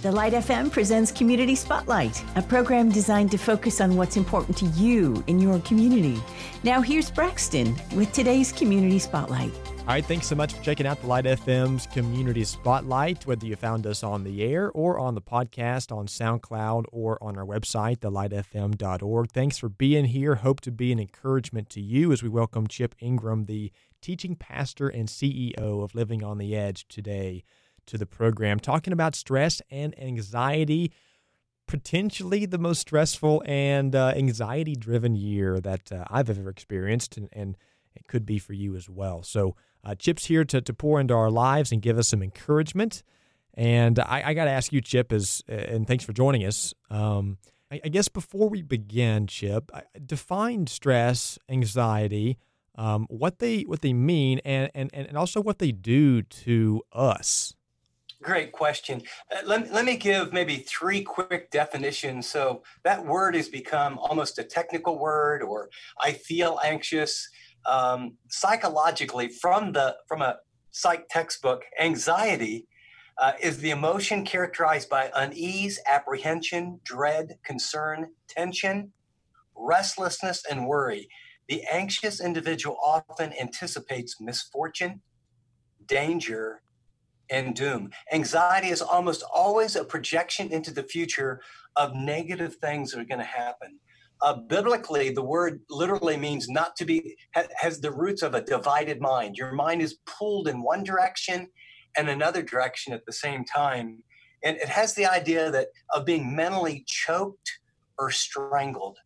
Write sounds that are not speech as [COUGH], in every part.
The Light FM presents Community Spotlight, a program designed to focus on what's important to you in your community. Now, here's Braxton with today's Community Spotlight. All right, thanks so much for checking out the Light FM's Community Spotlight, whether you found us on the air or on the podcast on SoundCloud or on our website, thelightfm.org. Thanks for being here. Hope to be an encouragement to you as we welcome Chip Ingram, the teaching pastor and CEO of Living on the Edge, today to the program, talking about stress and anxiety potentially the most stressful and uh, anxiety driven year that uh, I've ever experienced, and, and, it could be for you as well. So, uh, Chip's here to, to pour into our lives and give us some encouragement. And I, I got to ask you, Chip, is and thanks for joining us. Um, I, I, guess before we begin, Chip, define stress, anxiety, um, what they what they mean, and, and and also what they do to us. Great question. Uh, let, let me give maybe three quick definitions. So that word has become almost a technical word, or I feel anxious um, psychologically from the from a psych textbook anxiety uh, is the emotion characterized by unease apprehension dread concern tension restlessness and worry the anxious individual often anticipates misfortune danger and doom anxiety is almost always a projection into the future of negative things that are going to happen uh, biblically, the word literally means not to be, ha, has the roots of a divided mind. Your mind is pulled in one direction and another direction at the same time. And it has the idea that of being mentally choked or strangled.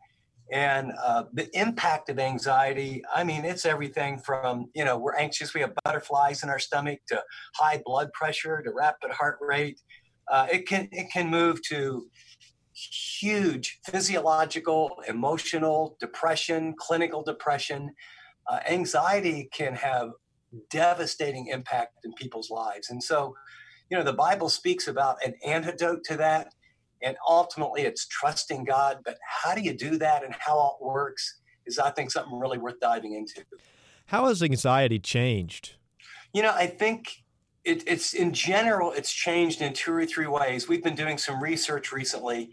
And uh, the impact of anxiety, I mean, it's everything from, you know, we're anxious, we have butterflies in our stomach, to high blood pressure, to rapid heart rate. Uh, it can it can move to huge physiological, emotional depression, clinical depression. Uh, anxiety can have devastating impact in people's lives. And so, you know, the Bible speaks about an antidote to that. And ultimately, it's trusting God. But how do you do that and how it works is, I think, something really worth diving into. How has anxiety changed? You know, I think it, it's in general, it's changed in two or three ways. We've been doing some research recently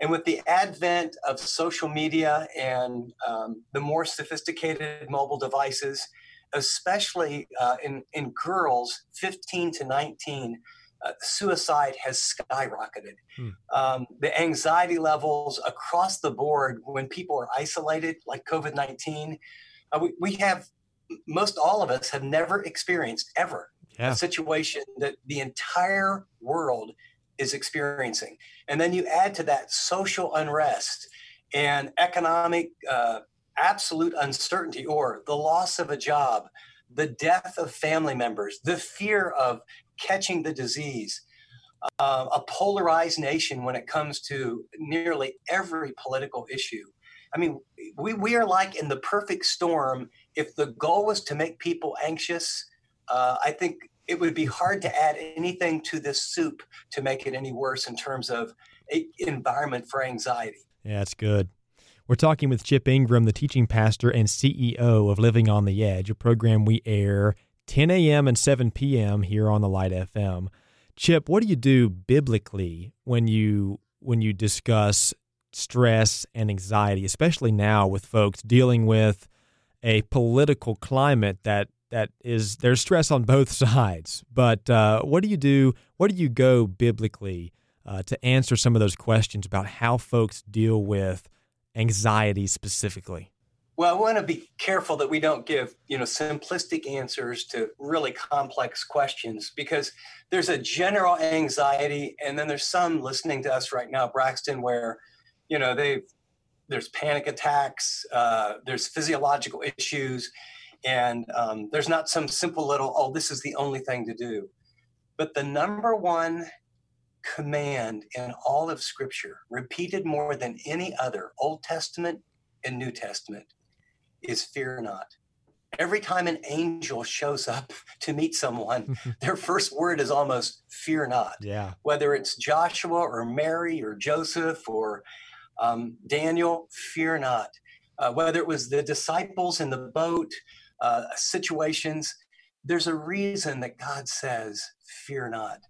and with the advent of social media and um, the more sophisticated mobile devices, especially uh, in, in girls 15 to 19, uh, suicide has skyrocketed. Hmm. Um, the anxiety levels across the board when people are isolated, like COVID 19, uh, we, we have most all of us have never experienced ever yeah. a situation that the entire world is experiencing. And then you add to that social unrest and economic uh, absolute uncertainty or the loss of a job, the death of family members, the fear of catching the disease, uh, a polarized nation when it comes to nearly every political issue. I mean, we, we are like in the perfect storm. If the goal was to make people anxious, uh, I think it would be hard to add anything to this soup to make it any worse in terms of environment for anxiety. Yeah, that's good. We're talking with Chip Ingram, the teaching pastor and CEO of Living on the Edge, a program we air 10 a.m. and 7 p.m. here on the Light FM. Chip, what do you do biblically when you when you discuss stress and anxiety, especially now with folks dealing with a political climate that that is there's stress on both [LAUGHS] sides. But uh, what do you do? What do you go biblically uh, to answer some of those questions about how folks deal with anxiety specifically? Well, I want to be careful that we don't give, you know, simplistic answers to really complex questions because there's a general anxiety, and then there's some listening to us right now, Braxton, where, you know, they there's panic attacks, uh, there's physiological issues, and um, there's not some simple little, oh, this is the only thing to do. But the number one command in all of Scripture, repeated more than any other, Old Testament and New Testament, is fear not. Every time an angel shows up [LAUGHS] to meet someone, [LAUGHS] their first word is almost fear not. Yeah. Whether it's Joshua or Mary or Joseph or um, Daniel, fear not. Uh, whether it was the disciples in the boat, uh, situations, there's a reason that God says, fear not.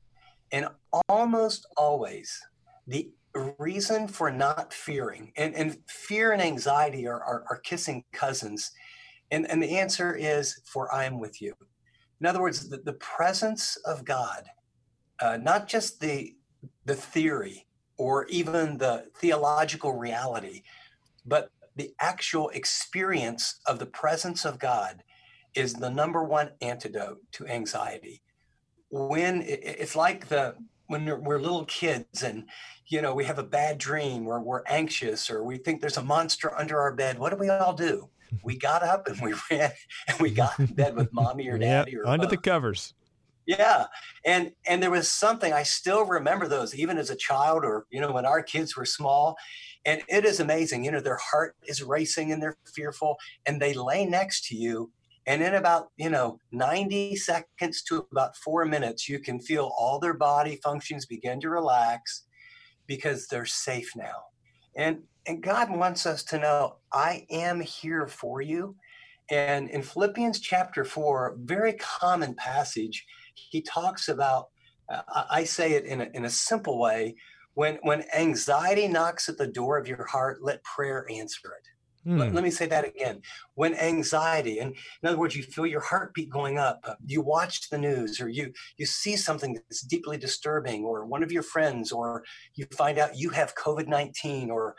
And almost always, the reason for not fearing, and, and fear and anxiety are, are, are kissing cousins. And, and the answer is, For I am with you. In other words, the, the presence of God, uh, not just the, the theory or even the theological reality, but the actual experience of the presence of God is the number one antidote to anxiety. When it's like the when we're little kids and you know we have a bad dream or we're anxious or we think there's a monster under our bed what do we all do we [LAUGHS] got up and we [LAUGHS] ran and we got in bed with mommy or daddy yep, or under both. the covers yeah and and there was something i still remember those even as a child or you know when our kids were small and it is amazing you know their heart is racing and they're fearful and they lay next to you and in about, you know, 90 seconds to about four minutes, you can feel all their body functions begin to relax because they're safe now. And and God wants us to know, I am here for you. And in Philippians chapter four, very common passage, he talks about, uh, I say it in a, in a simple way, when, when anxiety knocks at the door of your heart, let prayer answer it. Mm. Let, hmm. let, me say that again. When anxiety, and in other words, you feel your heartbeat going up, uh, you watch the news, or you you see something that's deeply disturbing, or one of your friends, or you find out you have COVID nineteen, or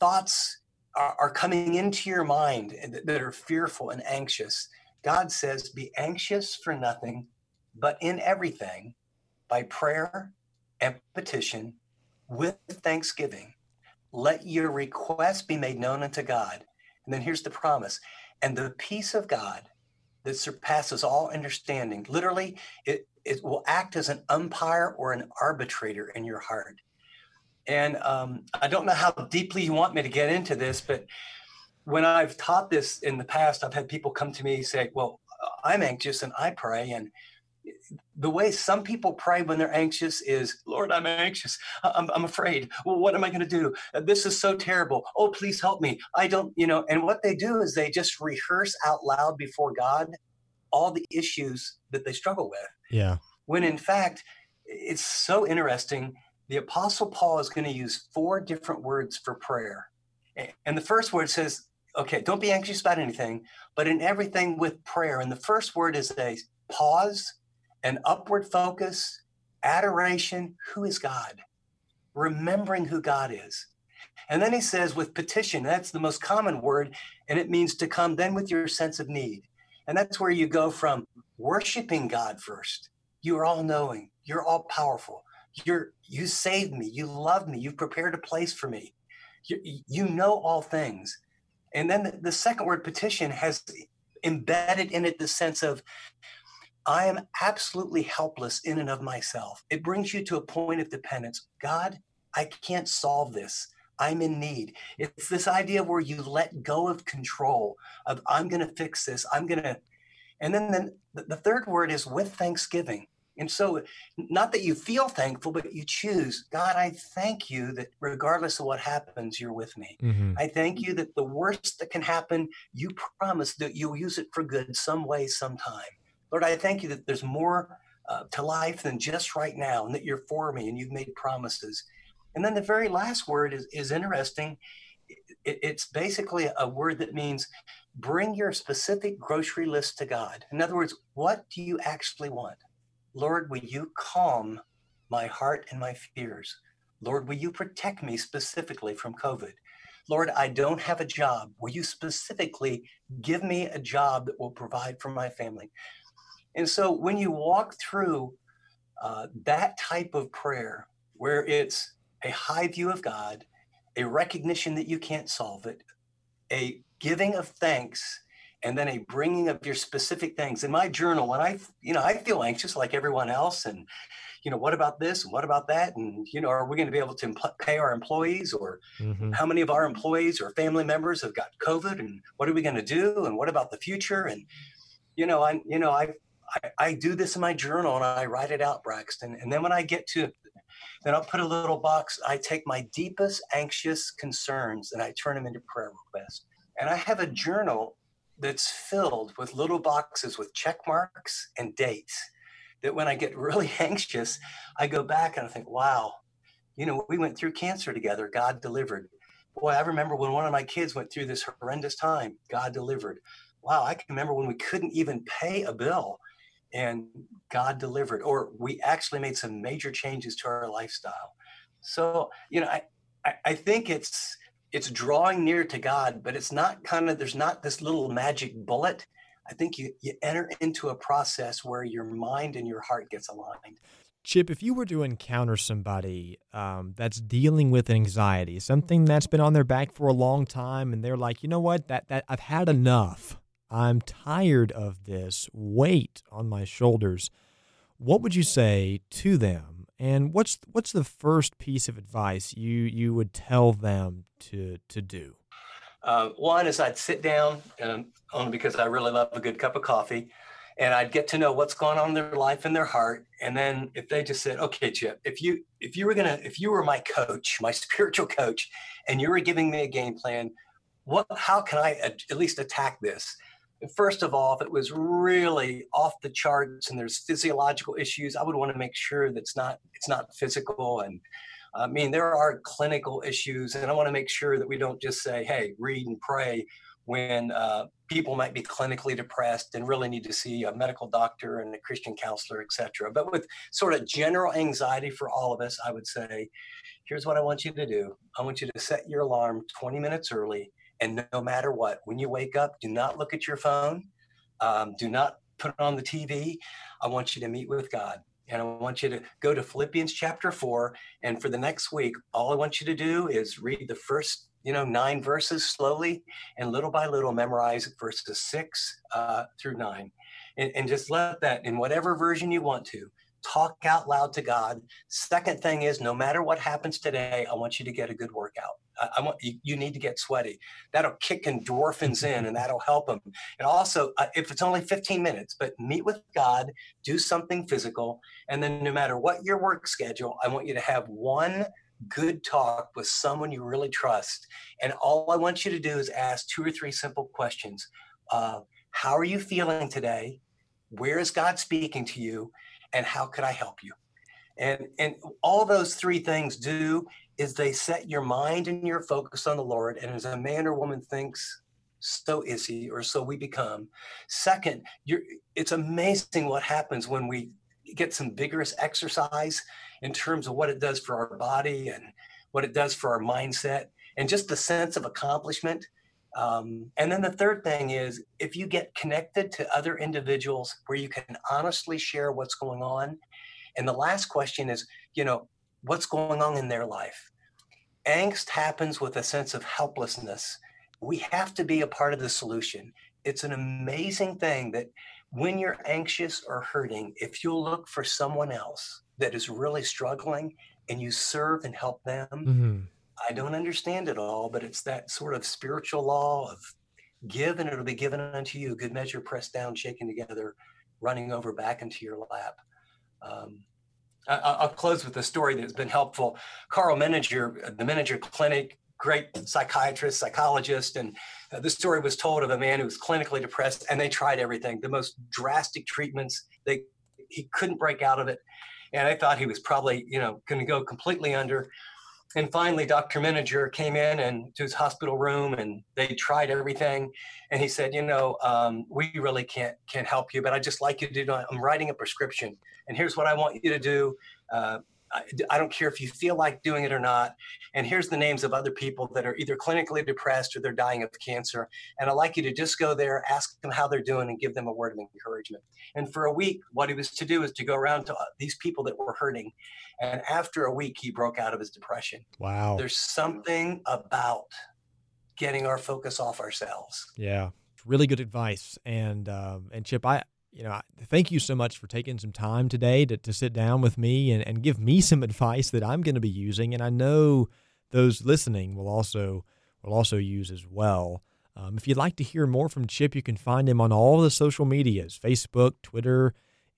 thoughts are, are coming into your mind that, that are fearful and anxious. God says, "Be anxious for nothing, but in everything, by prayer and petition, with thanksgiving." Let your request be made known unto God. And then here's the promise. And the peace of God that surpasses all understanding, literally, it, it will act as an umpire or an arbitrator in your heart. And um, I don't know how deeply you want me to get into this, but when I've taught this in the past, I've had people come to me say, Well, I'm anxious and I pray. And the way some people pray when they're anxious is, Lord, I'm anxious. I'm, I'm afraid. Well, what am I going to do? Uh, this is so terrible. Oh, please help me. I don't, you know, and what they do is they just rehearse out loud before God all the issues that they struggle with. Yeah. When in fact, it's so interesting. The Apostle Paul is going to use four different words for prayer. And the first word says, okay, don't be anxious about anything, but in everything with prayer. And the first word is a pause an upward focus, adoration. Who is God? Remembering who God is. And then he says, with petition, that's the most common word, and it means to come then with your sense of need. And that's where you go from worshiping God first. You are all knowing, you're all powerful. You're you saved me, you love me, you've prepared a place for me. You, you know all things. And then the, the second word petition has embedded in it the sense of I am absolutely helpless in and of myself. It brings you to a point of dependence. God, I can't solve this. I'm in need. It's this idea where you let go of control of I'm going to fix this. I'm going to, and then, then the third word is with thanksgiving. And so, not that you feel thankful, but you choose, God, I thank you that regardless of what happens, you're with me. Mm-hmm. I thank you that the worst that can happen, you promise that you'll use it for good some way, sometime. Lord, I thank you that there's more uh, to life than just right now, and that you're for me and you've made promises. And then the very last word is, is interesting. It, it's basically a word that means bring your specific grocery list to God. In other words, what do you actually want? Lord, will you calm my heart and my fears? Lord, will you protect me specifically from COVID? Lord, I don't have a job. Will you specifically give me a job that will provide for my family? And so when you walk through uh, that type of prayer, where it's a high view of God, a recognition that you can't solve it, a giving of thanks, and then a bringing of your specific things. In my journal, when I, you know, I feel anxious like everyone else, and you know, what about this and what about that, and you know, are we going to be able to pay our employees, or mm-hmm. how many of our employees or family members have got COVID, and what are we going to do, and what about the future, and you know, I, you know, I I, I do this in my journal and I write it out, Braxton. And then when I get to, then I'll put a little box. I take my deepest anxious concerns and I turn them into prayer requests. And I have a journal that's filled with little boxes with check marks and dates. that when I get [LAUGHS] really anxious, I go back and I think, wow, you know, we went through cancer together. God delivered. Boy, I remember when one of my kids went through this horrendous time. God delivered. Wow, I can remember when we couldn't even pay a bill and God delivered, or we actually made some major changes to our lifestyle. So, you know, I, I, think it's it's drawing near to God, but it's not kind of there's not this little magic bullet. I think you you enter into a process where your mind and your heart gets aligned. Chip, if you were to encounter somebody um, that's dealing with anxiety, something that's been on their back for a long time, and they're like, you know what, that that I've had enough. I'm tired of this weight on my shoulders. What would you say to them? And what's what's the first piece of advice you you would tell them to to do? Uh, one is I'd sit down, um, only because I really love a good cup of coffee, and I'd get to know what's going on in their life and their heart. And then if they just said, "Okay, Chip, if you if you were gonna if you were my coach, my [LAUGHS] spiritual coach, and you were giving me a game plan, what how can I at least attack this?" First of all, if it was really off the charts and there's physiological issues, I would want to make sure that it's not it's not physical. And I mean, there are clinical issues, and I want to make sure that we don't just say, "Hey, read and pray," when uh, people might be clinically depressed and really need to see a medical doctor and a Christian counselor, etc. But with sort of general anxiety for all of us, I would say, "Here's what I want you to do. I want you to set your alarm 20 minutes early." And no matter what, when you wake up, do not look at your phone. Um, do not put it on the TV. I want you to meet with God. And I want you to go to Philippians chapter four. And for the next week, all I want you to do is read the first, you know, nine verses slowly and little by little memorize verses six uh, through nine. And, and just let that in whatever version you want to talk out loud to God. Second thing is, no matter what happens today, I want you to get a good workout. I, I want you, you, need to get sweaty. That'll kick endorphins in, and that'll help them. And also, uh, if it's only 15 minutes, but meet with God, do something physical, and then no matter what your work schedule, I want you to have one good talk with someone you really trust. And all I want you to do is ask two or three simple questions. Uh, how are you feeling today? Where is God speaking to you? And how could I help you? And and all those three things do is they set your mind and your focus on the Lord. And as a man or woman thinks, so is he, or so we become. Second, you're it's amazing what happens when we get some vigorous exercise in terms of what it does for our body and what it does for our mindset and just the sense of accomplishment. Um, and then the third thing is if you get connected to other individuals where you can honestly share what's going on. And the last question is, you know, what's going on in their life? Angst happens with a sense of helplessness. We have to be a part of the solution. It's an amazing thing that when you're anxious or hurting, if you'll look for someone else that is really struggling and you serve and help them, mm-hmm I don't understand it all, but it's that sort of spiritual law of give and it'll be given unto you, good measure, pressed down, shaken together, running over back into your lap. Um, I, will close with a story that's been helpful. Karl Menninger, the Menninger Clinic, great psychiatrist, psychologist, and uh, the story was told of a man who was clinically depressed, and they tried everything, the most drastic treatments. They he couldn't break out of it, and I thought he was probably you know going to go completely under and finally dr Menninger came in and to his hospital room and they tried everything. And he said you know um, we really can't can't help you but i just like you to do i'm writing a prescription and here's what i want you to do uh, I, I don't care if you feel like doing it or not. And here's the names of other people that are either clinically depressed or they're dying of cancer. And I'd like you to just go there, ask them how they're doing, and give them a word of encouragement. And for a week, what he was to do is to go around to uh, these people that were hurting. And after a week, he broke out of his depression. Wow. There's something about getting our focus off ourselves. Yeah. Really good advice. And, um, and Chip, I, you know, thank you so much for taking some time today to, to sit down with me and, and give me [LAUGHS] some advice that I'm going to be using. And I know those listening will also will also use as well. Um, if you'd like to hear more from Chip, you can find him on all the social medias Facebook, Twitter,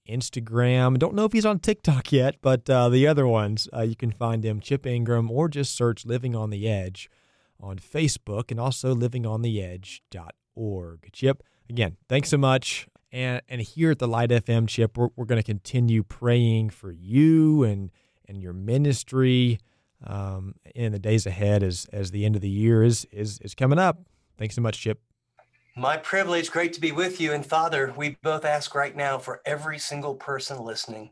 Instagram. Don't know if he's on TikTok yet, but uh, the other ones, uh, you can find him, Chip Ingram, or just search Living on the Edge on Facebook and also livingontheedge.org. Chip, again, thanks so much And, and here at the Light FM Chip, we're, we're going to continue praying for you and, and your ministry um, in the days ahead as, as the end of the year is, is, is coming up. Thanks so much, Chip. My privilege, great to be with you. And Father, we both ask right now for every single person listening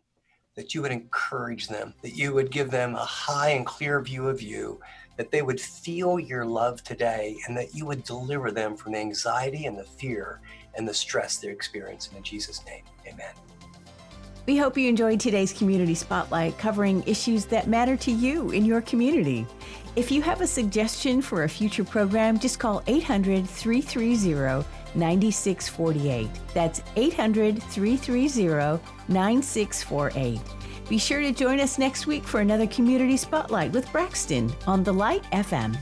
that you would encourage them, that you would give them a high and clear view of you, that they would feel your love today, and that you would deliver them from the anxiety and the fear and the stress they're experiencing. In Jesus' name, amen. We hope you enjoyed today's Community Spotlight covering issues that matter to you in your community. If you have a suggestion for a future program, just call 800 330 9648. That's 800 330 9648. Be sure to join us next week for another Community Spotlight with Braxton on The Light FM.